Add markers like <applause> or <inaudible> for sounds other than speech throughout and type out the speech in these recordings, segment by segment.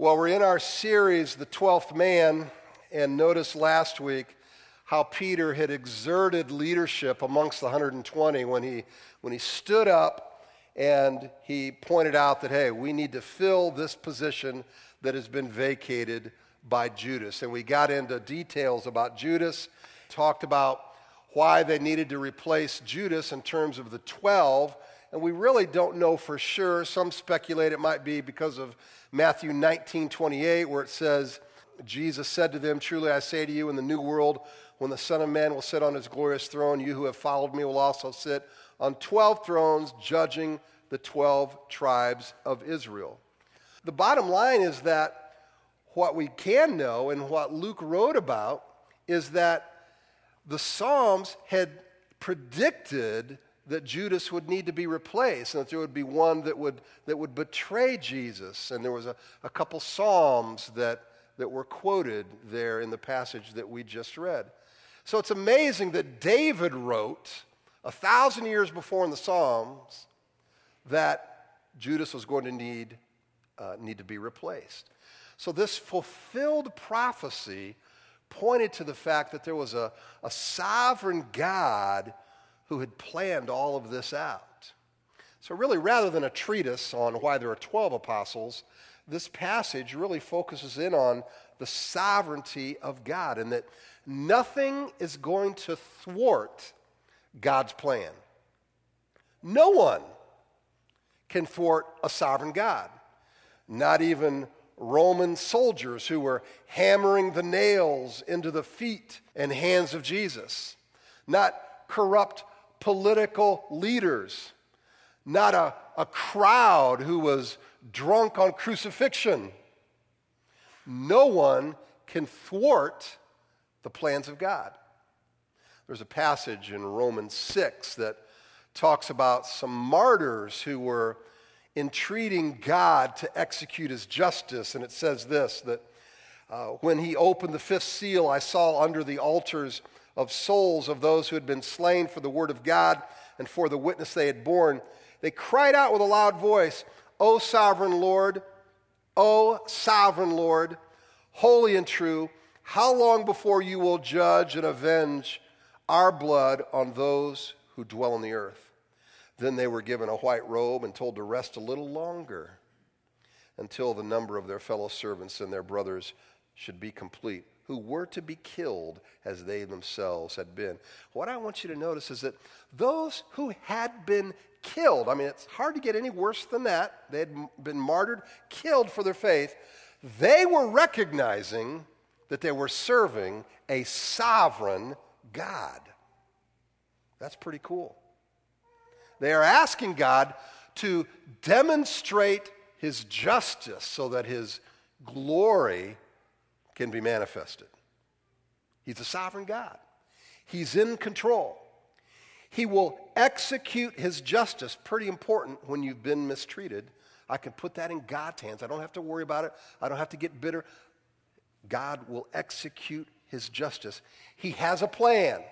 Well, we're in our series, The Twelfth Man, and notice last week how Peter had exerted leadership amongst the 120 when he, when he stood up and he pointed out that, hey, we need to fill this position that has been vacated by Judas. And we got into details about Judas, talked about why they needed to replace Judas in terms of the 12 and we really don't know for sure. Some speculate it might be because of Matthew 19 28, where it says, Jesus said to them, Truly I say to you, in the new world, when the Son of Man will sit on his glorious throne, you who have followed me will also sit on 12 thrones, judging the 12 tribes of Israel. The bottom line is that what we can know and what Luke wrote about is that the Psalms had predicted that Judas would need to be replaced and that there would be one that would, that would betray Jesus. And there was a, a couple Psalms that, that were quoted there in the passage that we just read. So it's amazing that David wrote a thousand years before in the Psalms that Judas was going to need, uh, need to be replaced. So this fulfilled prophecy pointed to the fact that there was a, a sovereign God who had planned all of this out. So, really, rather than a treatise on why there are 12 apostles, this passage really focuses in on the sovereignty of God and that nothing is going to thwart God's plan. No one can thwart a sovereign God, not even Roman soldiers who were hammering the nails into the feet and hands of Jesus, not corrupt political leaders, not a, a crowd who was drunk on crucifixion. No one can thwart the plans of God. There's a passage in Romans 6 that talks about some martyrs who were entreating God to execute his justice. And it says this that uh, when he opened the fifth seal, I saw under the altars of souls of those who had been slain for the word of God and for the witness they had borne. They cried out with a loud voice, O sovereign Lord, O sovereign Lord, holy and true, how long before you will judge and avenge our blood on those who dwell on the earth? Then they were given a white robe and told to rest a little longer until the number of their fellow servants and their brothers should be complete who were to be killed as they themselves had been. What I want you to notice is that those who had been killed, I mean, it's hard to get any worse than that. They had been martyred, killed for their faith. They were recognizing that they were serving a sovereign God. That's pretty cool. They are asking God to demonstrate his justice so that his glory can be manifested. He's a sovereign God, He's in control. He will execute His justice. Pretty important when you've been mistreated. I can put that in God's hands. I don't have to worry about it, I don't have to get bitter. God will execute His justice. He has a plan.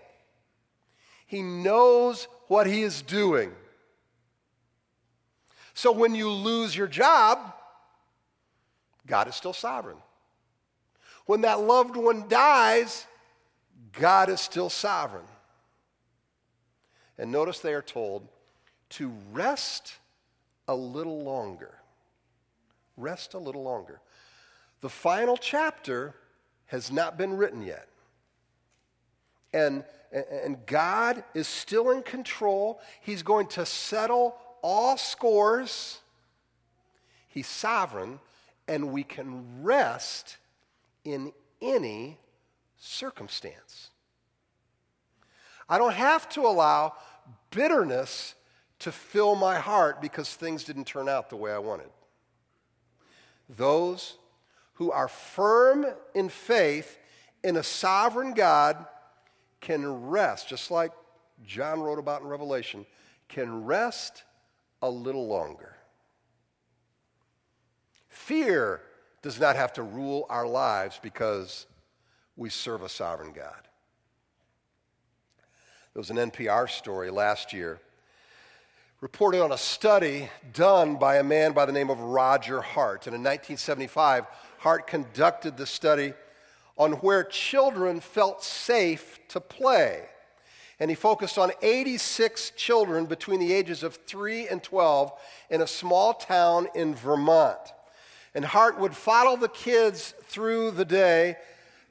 He knows what he is doing. So when you lose your job, God is still sovereign. When that loved one dies, God is still sovereign. And notice they are told to rest a little longer. Rest a little longer. The final chapter has not been written yet. And, and God is still in control. He's going to settle all scores. He's sovereign, and we can rest in any circumstance. I don't have to allow bitterness to fill my heart because things didn't turn out the way I wanted. Those who are firm in faith in a sovereign God can rest, just like John wrote about in Revelation, can rest a little longer. Fear does not have to rule our lives because we serve a sovereign God. There was an NPR story last year reported on a study done by a man by the name of Roger Hart. And in 1975, Hart conducted the study on where children felt safe to play. And he focused on 86 children between the ages of 3 and 12 in a small town in Vermont. And Hart would follow the kids through the day,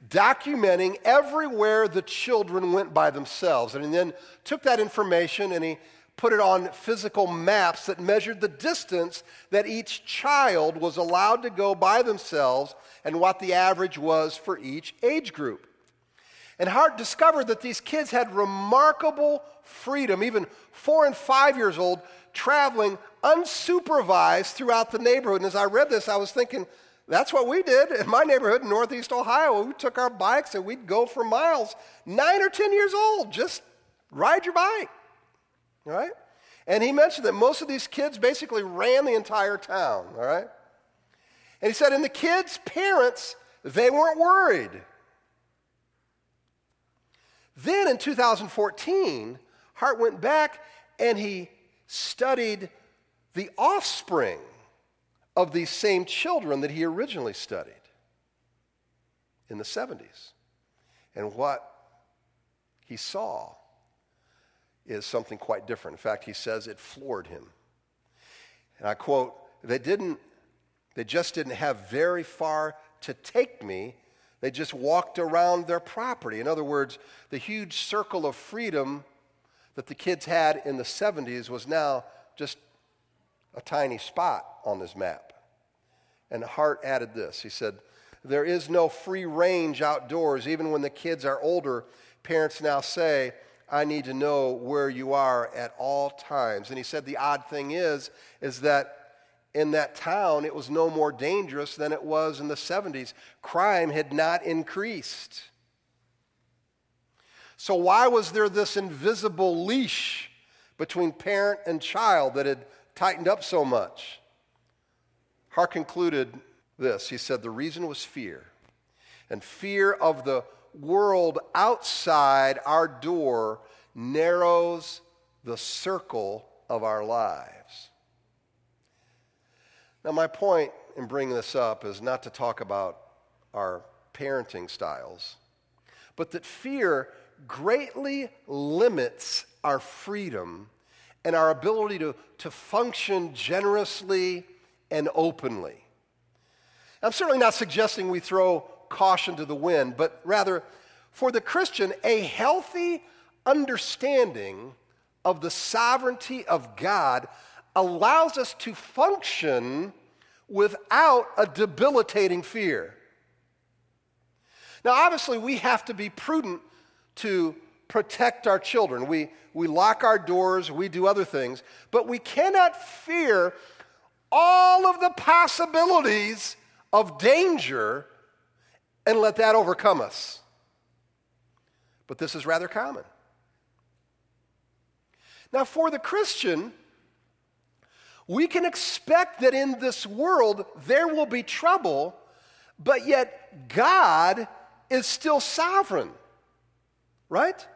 documenting everywhere the children went by themselves. And he then took that information and he put it on physical maps that measured the distance that each child was allowed to go by themselves and what the average was for each age group. And Hart discovered that these kids had remarkable freedom, even four and five years old, traveling unsupervised throughout the neighborhood. And as I read this, I was thinking, that's what we did in my neighborhood in Northeast Ohio. We took our bikes and we'd go for miles, nine or 10 years old, just ride your bike right? And he mentioned that most of these kids basically ran the entire town, all right? And he said, and the kids' parents, they weren't worried. Then in 2014, Hart went back and he studied the offspring of these same children that he originally studied in the 70s. And what he saw is something quite different. In fact, he says it floored him. And I quote, they didn't, they just didn't have very far to take me. They just walked around their property. In other words, the huge circle of freedom that the kids had in the 70s was now just a tiny spot on this map. And Hart added this. He said, There is no free range outdoors. Even when the kids are older, parents now say, I need to know where you are at all times. And he said the odd thing is, is that in that town, it was no more dangerous than it was in the 70s. Crime had not increased. So, why was there this invisible leash between parent and child that had tightened up so much? Hart concluded this. He said the reason was fear, and fear of the world outside our door narrows the circle of our lives. Now, my point in bringing this up is not to talk about our parenting styles, but that fear greatly limits our freedom and our ability to, to function generously and openly. I'm certainly not suggesting we throw caution to the wind, but rather, for the Christian, a healthy understanding of the sovereignty of God allows us to function without a debilitating fear. Now, obviously, we have to be prudent to protect our children. We, we lock our doors, we do other things, but we cannot fear all of the possibilities of danger and let that overcome us. But this is rather common. Now, for the Christian, we can expect that in this world there will be trouble, but yet God is still sovereign, right?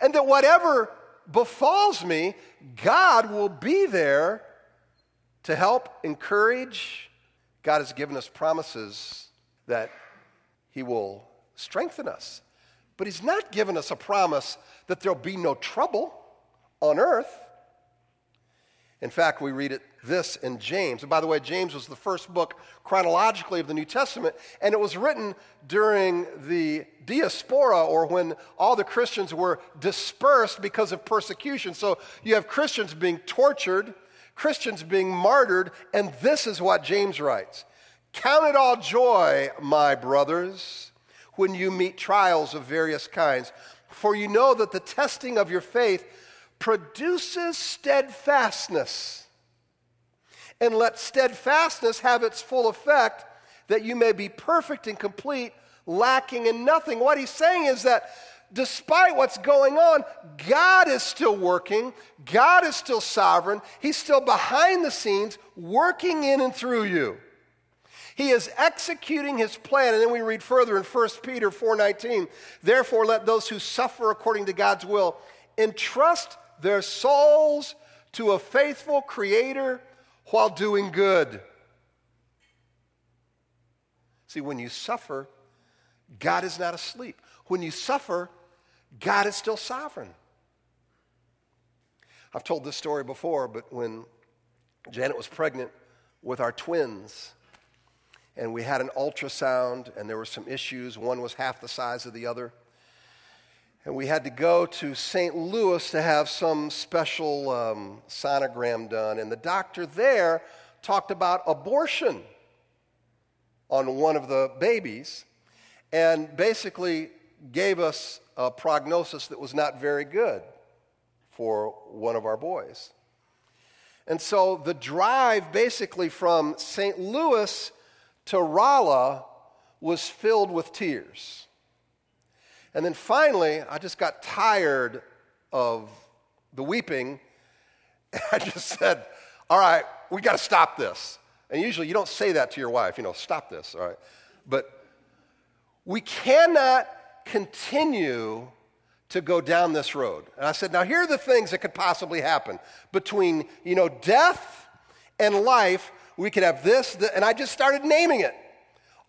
And that whatever befalls me, God will be there to help encourage, God has given us promises that He will strengthen us. But He's not given us a promise that there'll be no trouble on earth. In fact, we read it this in James. And by the way, James was the first book chronologically of the New Testament, and it was written during the diaspora, or when all the Christians were dispersed because of persecution. So you have Christians being tortured Christians being martyred, and this is what James writes Count it all joy, my brothers, when you meet trials of various kinds, for you know that the testing of your faith produces steadfastness. And let steadfastness have its full effect, that you may be perfect and complete, lacking in nothing. What he's saying is that despite what's going on, God is still working. God is still sovereign. He's still behind the scenes, working in and through you. He is executing his plan. And then we read further in 1 Peter 4:19, "Therefore let those who suffer according to God's will entrust their souls to a faithful Creator while doing good. See, when you suffer, God is not asleep. When you suffer, God is still sovereign. I've told this story before, but when Janet was pregnant with our twins, and we had an ultrasound, and there were some issues. One was half the size of the other. And we had to go to St. Louis to have some special um, sonogram done. And the doctor there talked about abortion on one of the babies and basically gave us a prognosis that was not very good for one of our boys. And so the drive basically from St. Louis to Rolla was filled with tears. And then finally, I just got tired of the weeping. And <laughs> I just said, All right, we got to stop this. And usually you don't say that to your wife, you know, stop this, all right? But we cannot continue to go down this road. And I said, now here are the things that could possibly happen between, you know, death and life. We could have this, this and I just started naming it.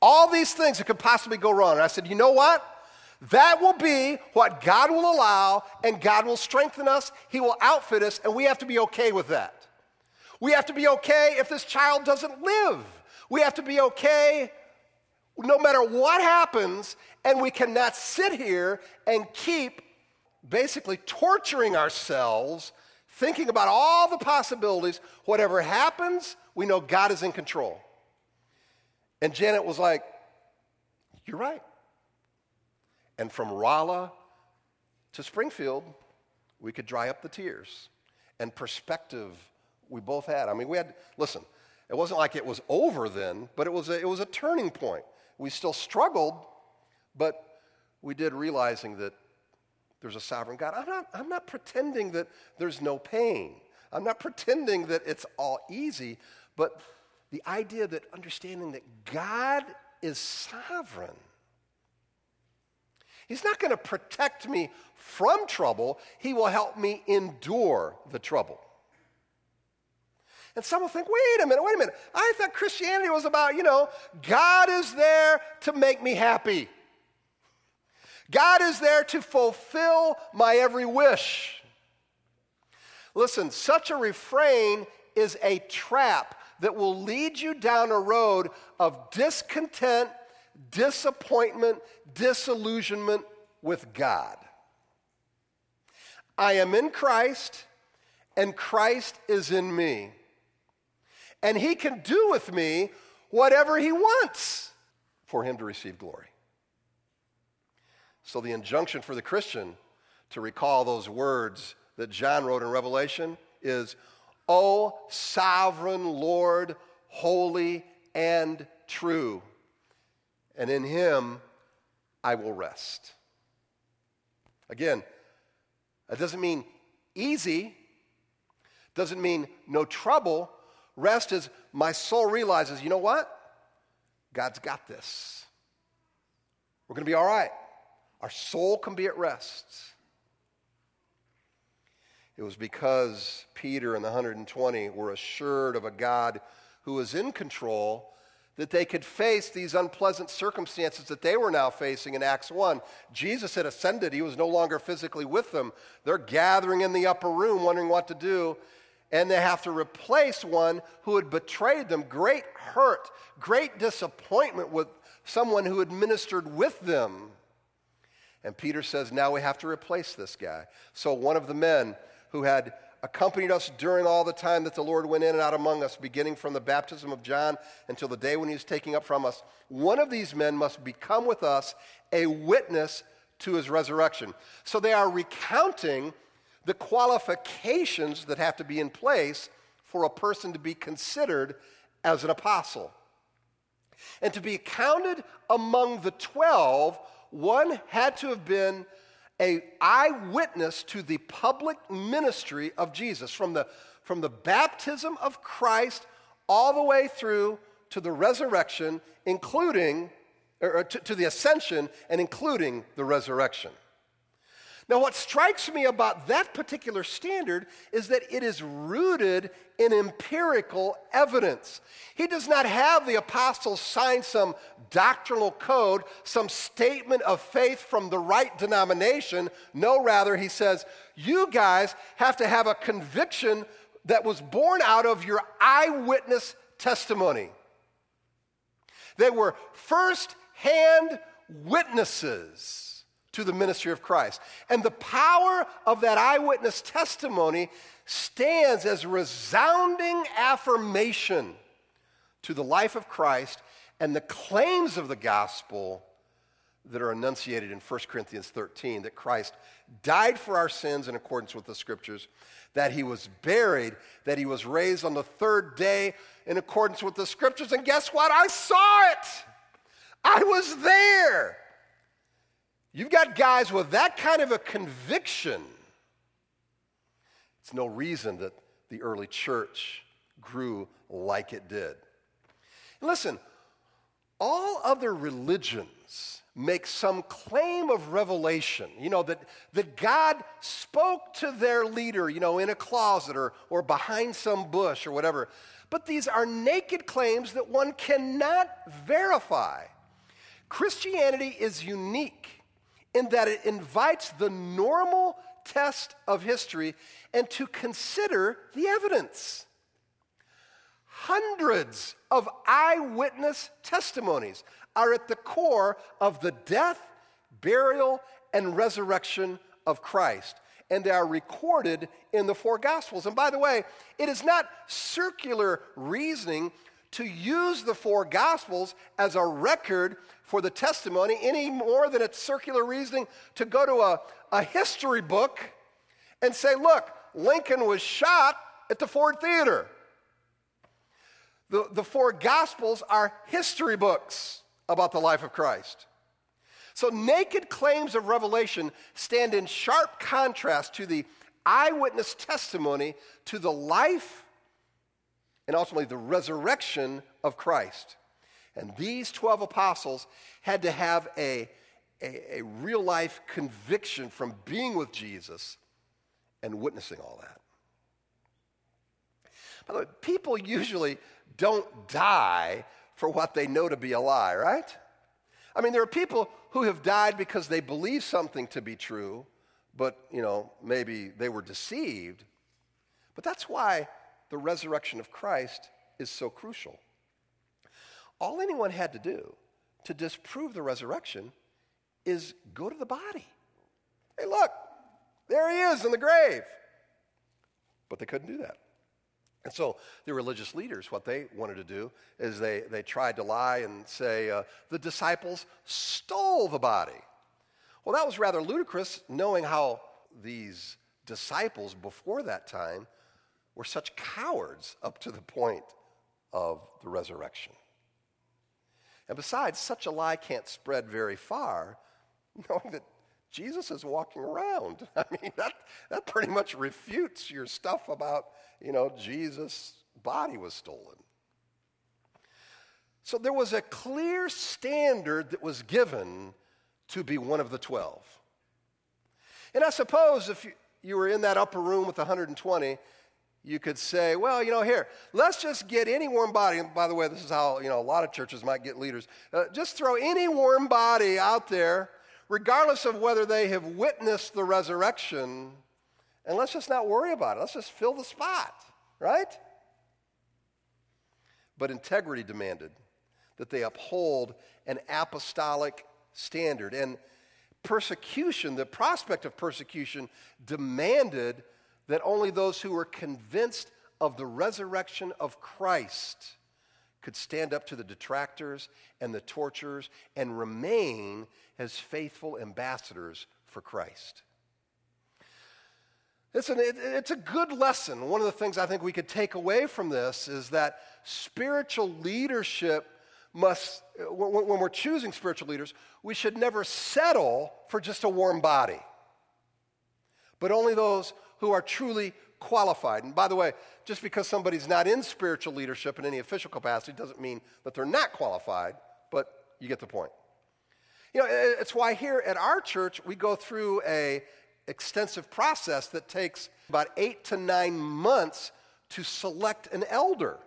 All these things that could possibly go wrong. And I said, you know what? That will be what God will allow, and God will strengthen us. He will outfit us, and we have to be okay with that. We have to be okay if this child doesn't live. We have to be okay no matter what happens, and we cannot sit here and keep basically torturing ourselves, thinking about all the possibilities. Whatever happens, we know God is in control. And Janet was like, You're right. And from Rolla to Springfield, we could dry up the tears. And perspective we both had. I mean, we had, listen, it wasn't like it was over then, but it was a, it was a turning point. We still struggled, but we did realizing that there's a sovereign God. I'm not, I'm not pretending that there's no pain. I'm not pretending that it's all easy, but the idea that understanding that God is sovereign. He's not going to protect me from trouble, He will help me endure the trouble. And some will think, wait a minute, wait a minute. I thought Christianity was about, you know, God is there to make me happy. God is there to fulfill my every wish. Listen, such a refrain is a trap that will lead you down a road of discontent, disappointment, disillusionment with God. I am in Christ, and Christ is in me and he can do with me whatever he wants for him to receive glory. So, the injunction for the Christian to recall those words that John wrote in Revelation is, O sovereign Lord, holy and true, and in him I will rest. Again, that doesn't mean easy, doesn't mean no trouble, Rest is my soul realizes, you know what? God's got this. We're going to be all right. Our soul can be at rest. It was because Peter and the 120 were assured of a God who was in control that they could face these unpleasant circumstances that they were now facing in Acts 1. Jesus had ascended, he was no longer physically with them. They're gathering in the upper room, wondering what to do and they have to replace one who had betrayed them. Great hurt, great disappointment with someone who had ministered with them. And Peter says, Now we have to replace this guy. So one of the men who had accompanied us during all the time that the Lord went in and out among us, beginning from the baptism of John until the day when he was taking up from us, one of these men must become with us a witness to his resurrection. So they are recounting the qualifications that have to be in place for a person to be considered as an apostle. And to be counted among the 12, one had to have been a eyewitness to the public ministry of Jesus from the, from the baptism of Christ all the way through to the resurrection, including, or to, to the ascension and including the resurrection. Now, what strikes me about that particular standard is that it is rooted in empirical evidence. He does not have the apostles sign some doctrinal code, some statement of faith from the right denomination. No, rather, he says, you guys have to have a conviction that was born out of your eyewitness testimony. They were first hand witnesses to the ministry of Christ. And the power of that eyewitness testimony stands as resounding affirmation to the life of Christ and the claims of the gospel that are enunciated in 1 Corinthians 13 that Christ died for our sins in accordance with the scriptures, that he was buried, that he was raised on the third day in accordance with the scriptures. And guess what? I saw it. I was there. You've got guys with that kind of a conviction. It's no reason that the early church grew like it did. And listen, all other religions make some claim of revelation, you know, that, that God spoke to their leader, you know, in a closet or, or behind some bush or whatever. But these are naked claims that one cannot verify. Christianity is unique in that it invites the normal test of history and to consider the evidence. Hundreds of eyewitness testimonies are at the core of the death, burial, and resurrection of Christ. And they are recorded in the four Gospels. And by the way, it is not circular reasoning to use the four Gospels as a record for the testimony any more than it's circular reasoning to go to a, a history book and say, look, Lincoln was shot at the Ford Theater. The, the four Gospels are history books about the life of Christ. So, naked claims of revelation stand in sharp contrast to the eyewitness testimony to the life and ultimately the resurrection of Christ. And these 12 apostles had to have a, a, a, real life conviction from being with Jesus and witnessing all that. By the way, people usually don't die for what they know to be a lie, right? I mean, there are people who have died because they believe something to be true, but, you know, maybe they were deceived. But that's why the resurrection of Christ is so crucial. All anyone had to do to disprove the resurrection is go to the body. Hey, look, there he is in the grave. But they couldn't do that. And so the religious leaders, what they wanted to do is they, they tried to lie and say, uh, the disciples stole the body. Well, that was rather ludicrous, knowing how these disciples before that time were such cowards up to the point of the resurrection. And besides, such a lie can't spread very far, <laughs> knowing that Jesus is walking around. <laughs> I mean, that, that pretty much refutes your stuff about, you know, Jesus' body was stolen. So there was a clear standard that was given to be one of the 12. And I suppose if you, you were in that upper room with 120 you could say, well, you know, here, let's just get any warm body. And by the way, this is how, you know, a lot of churches might get leaders. Uh, just throw any warm body out there, regardless of whether they have witnessed the resurrection, and let's just not worry about it. Let's just fill the spot, right? But integrity demanded that they uphold an apostolic standard. And persecution, the prospect of persecution, demanded that only those who were convinced of the resurrection of Christ could stand up to the detractors and the torturers and remain as faithful ambassadors for Christ. Listen, it, it's a good lesson. One of the things I think we could take away from this is that spiritual leadership must, when we're choosing spiritual leaders, we should never settle for just a warm body, but only those who are truly qualified. And by the way, just because somebody's not in spiritual leadership in any official capacity doesn't mean that they're not qualified, but you get the point. You know, it's why here at our church we go through a, extensive process that takes about eight to nine months to select an elder.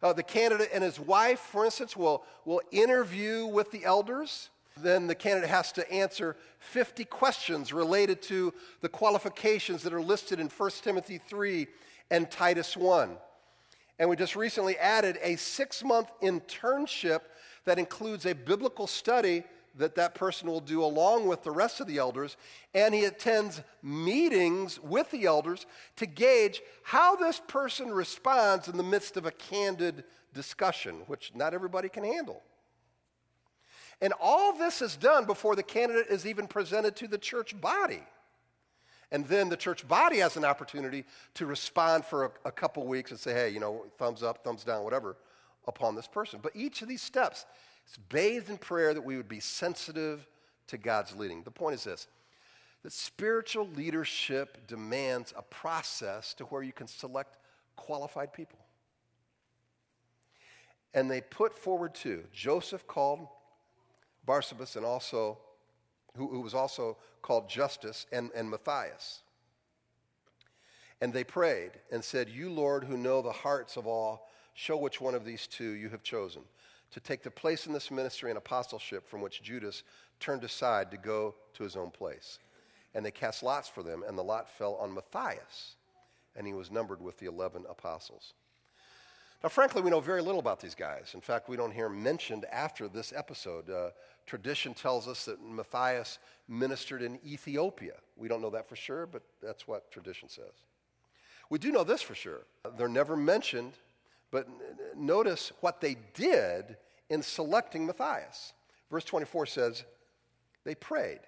Uh, the candidate and his wife, for instance, will, will interview with the elders. Then the candidate has to answer 50 questions related to the qualifications that are listed in 1 Timothy 3 and Titus 1. And we just recently added a six month internship that includes a biblical study that that person will do along with the rest of the elders. And he attends meetings with the elders to gauge how this person responds in the midst of a candid discussion, which not everybody can handle. And all this is done before the candidate is even presented to the church body. And then the church body has an opportunity to respond for a, a couple weeks and say, hey, you know, thumbs up, thumbs down, whatever, upon this person. But each of these steps is bathed in prayer that we would be sensitive to God's leading. The point is this that spiritual leadership demands a process to where you can select qualified people. And they put forward two. Joseph called Barsabas and also who, who was also called Justus, and, and Matthias. And they prayed and said, You, Lord, who know the hearts of all, show which one of these two you have chosen to take the place in this ministry and apostleship from which Judas turned aside to go to his own place. And they cast lots for them, and the lot fell on Matthias, and he was numbered with the 11 apostles. Now, frankly, we know very little about these guys. In fact, we don't hear mentioned after this episode. Uh, tradition tells us that Matthias ministered in Ethiopia. We don't know that for sure, but that's what tradition says. We do know this for sure. They're never mentioned, but notice what they did in selecting Matthias. Verse 24 says, They prayed,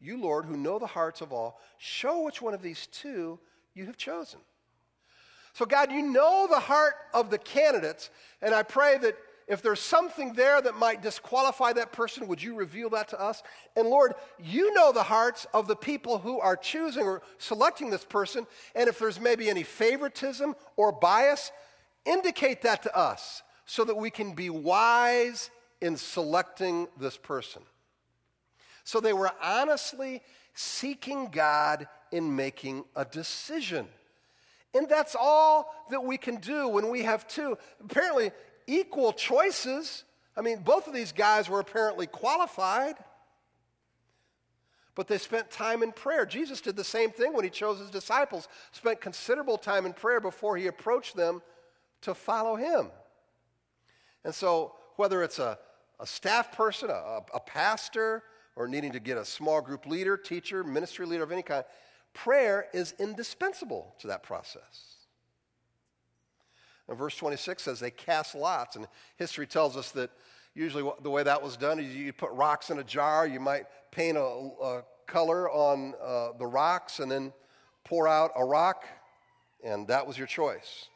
You, Lord, who know the hearts of all, show which one of these two you have chosen so, God, you know the heart of the candidates, and I pray that if there's something there that might disqualify that person, would you reveal that to us? And Lord, you know the hearts of the people who are choosing or selecting this person, and if there's maybe any favoritism or bias, indicate that to us so that we can be wise in selecting this person. So they were honestly seeking God in making a decision. And that's all that we can do when we have two, apparently, equal choices. I mean, both of these guys were apparently qualified, but they spent time in prayer. Jesus did the same thing when he chose his disciples, spent considerable time in prayer before he approached them to follow him. And so, whether it's a, a staff person, a, a pastor, or needing to get a small group leader, teacher, ministry leader of any kind, prayer is indispensable to that process. And verse 26 says they cast lots, and history tells us that usually the way that was done is you put rocks in a jar, you might paint a, a color on uh, the rocks, and then pour out a rock, and that was your choice.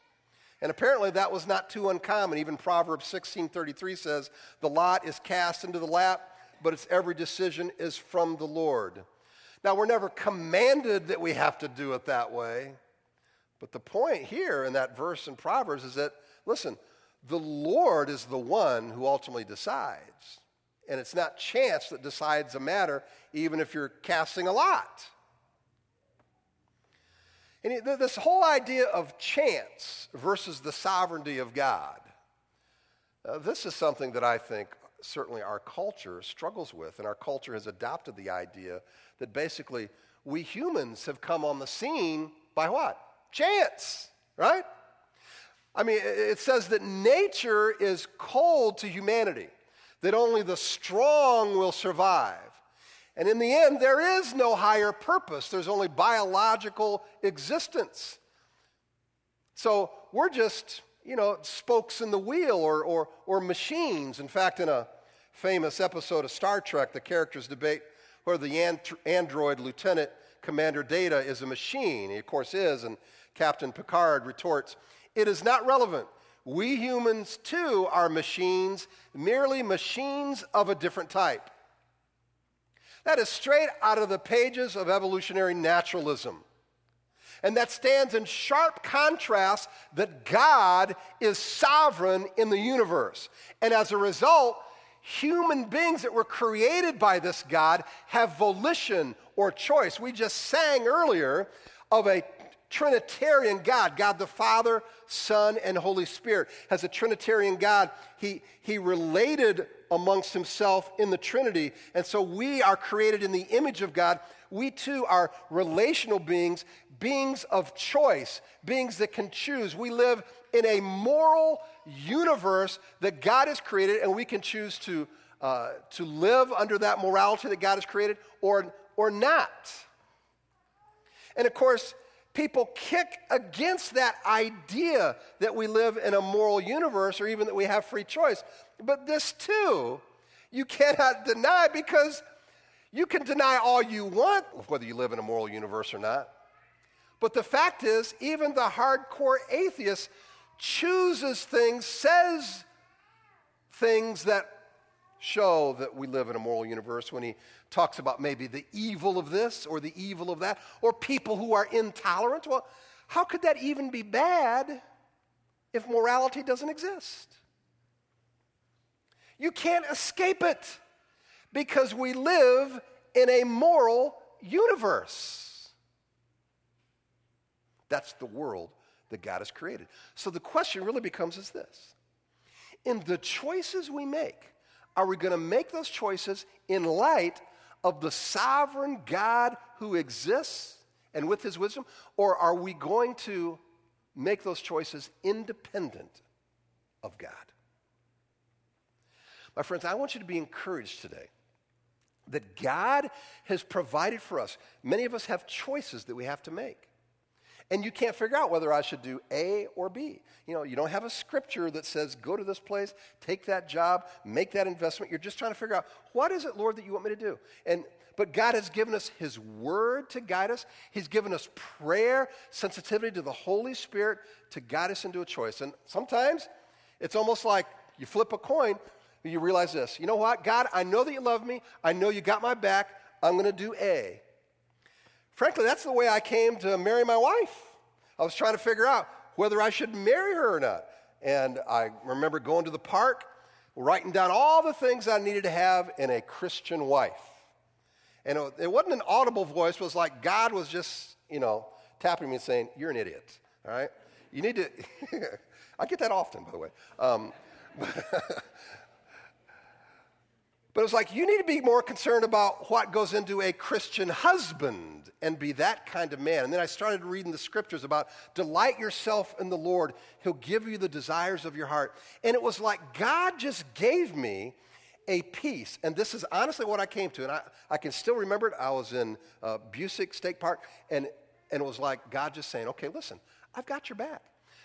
And apparently that was not too uncommon. Even Proverbs 16:33 says, "The lot is cast into the lap, but its every decision is from the Lord." Now, we're never commanded that we have to do it that way. But the point here in that verse in Proverbs is that, listen, the Lord is the one who ultimately decides. And it's not chance that decides a matter, even if you're casting a lot. And this whole idea of chance versus the sovereignty of God, uh, this is something that I think certainly our culture struggles with, and our culture has adopted the idea that basically we humans have come on the scene by what? Chance, right? I mean, it says that nature is cold to humanity, that only the strong will survive. And in the end, there is no higher purpose, there's only biological existence. So we're just you know, spokes in the wheel or, or, or machines. In fact, in a famous episode of Star Trek, the characters debate whether the android lieutenant commander Data is a machine. He, of course, is, and Captain Picard retorts, It is not relevant. We humans, too, are machines, merely machines of a different type. That is straight out of the pages of evolutionary naturalism. And that stands in sharp contrast that God is sovereign in the universe. And as a result, human beings that were created by this God have volition or choice. We just sang earlier of a Trinitarian God, God the Father, Son, and Holy Spirit. As a Trinitarian God, he, he related amongst himself in the Trinity. And so we are created in the image of God. We too are relational beings, beings of choice, beings that can choose. We live in a moral universe that God has created, and we can choose to, uh, to live under that morality that God has created or, or not. And of course, people kick against that idea that we live in a moral universe or even that we have free choice. But this too, you cannot <laughs> deny because you can deny all you want whether you live in a moral universe or not. But the fact is, even the hardcore atheist chooses things, says things that show that we live in a moral universe when he talks about maybe the evil of this or the evil of that, or people who are intolerant. Well, how could that even be bad if morality doesn't exist? You can't escape it because we live in a moral universe. That's the world that God has created. So the question really becomes is this In the choices we make, are we going to make those choices in light of the sovereign God who exists and with his wisdom? Or are we going to make those choices independent of God? My friends, I want you to be encouraged today that God has provided for us. Many of us have choices that we have to make and you can't figure out whether I should do A or B. You know, you don't have a scripture that says, go to this place, take that job, make that investment. You're just trying to figure out, what is it, Lord, that you want me to do? And but God has given us His Word to guide us. He's given us prayer, sensitivity to the Holy Spirit to guide us into a choice. And sometimes it's almost like you flip a coin, you realize this. You know what? God, I know that you love me. I know you got my back. I'm going to do A. Frankly, that's the way I came to marry my wife. I was trying to figure out whether I should marry her or not. And I remember going to the park, writing down all the things I needed to have in a Christian wife. And it, wasn't an audible voice, it was like God was just, you know, tapping me and saying, You're an idiot, all right? You need to, <laughs> I get that often, by the way. Um, <laughs> But it's like you need to be more concerned about what goes into a Christian husband and be that kind of man. And then I started reading the scriptures about delight yourself in the Lord, He'll give you the desires of your heart. And it was like God just gave me a peace. And this is honestly what I came to. And I, I can still remember it. I was in uh, Busiek State Park, and, and it was like God just saying, okay, listen, I've got your back.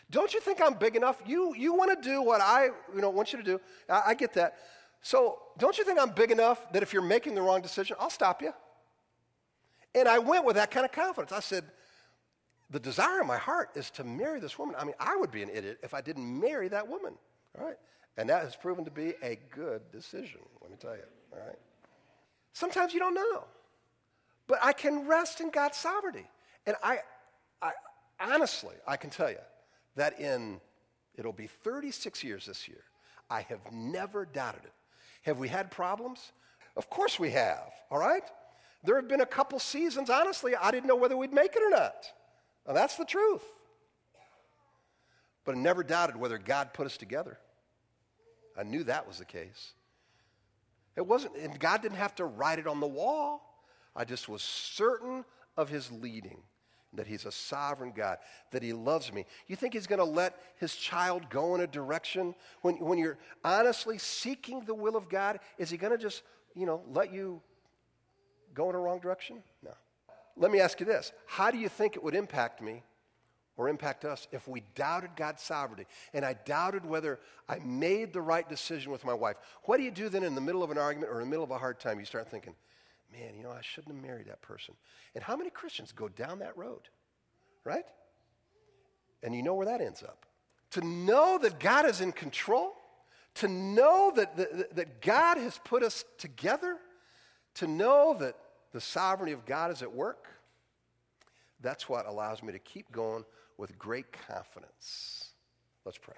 Don't you think I'm big enough? You, you want to do what I you know, want you to do. I, I get that. So, don't you think I'm big enough that if you're making the wrong decision, I'll stop you? And I went with that kind of confidence. I said, The desire in my heart is to marry this woman. I mean, I would be an idiot if I didn't marry that woman. All right? And that has proven to be a good decision, let me tell you. All right? Sometimes you don't know. But I can rest in God's sovereignty. And I, I honestly, I can tell you that in, it'll be 36 years this year, I have never doubted it. Have we had problems? Of course we have, all right? There have been a couple seasons, honestly, I didn't know whether we'd make it or not. Now, that's the truth. But I never doubted whether God put us together. I knew that was the case. It wasn't, and God didn't have to write it on the wall. I just was certain of his leading that he's a sovereign God, that he loves me. You think he's going to let his child go in a direction when, when you're honestly seeking the will of God? Is he going to just, you know, let you go in a wrong direction? No. Let me ask you this How do you think it would impact me or impact us if we doubted God's sovereignty and I doubted whether I made the right decision with my wife? What do you do then in the middle of an argument or in the middle of a hard time? You start thinking, man, you know, I shouldn't have married that person. And how many Christians go down that road, right? And you know where that ends up. To know that God is in control, to know that, that, that God has put us together, to know that the sovereignty of God is at work, that's what allows me to keep going with great confidence. Let's pray.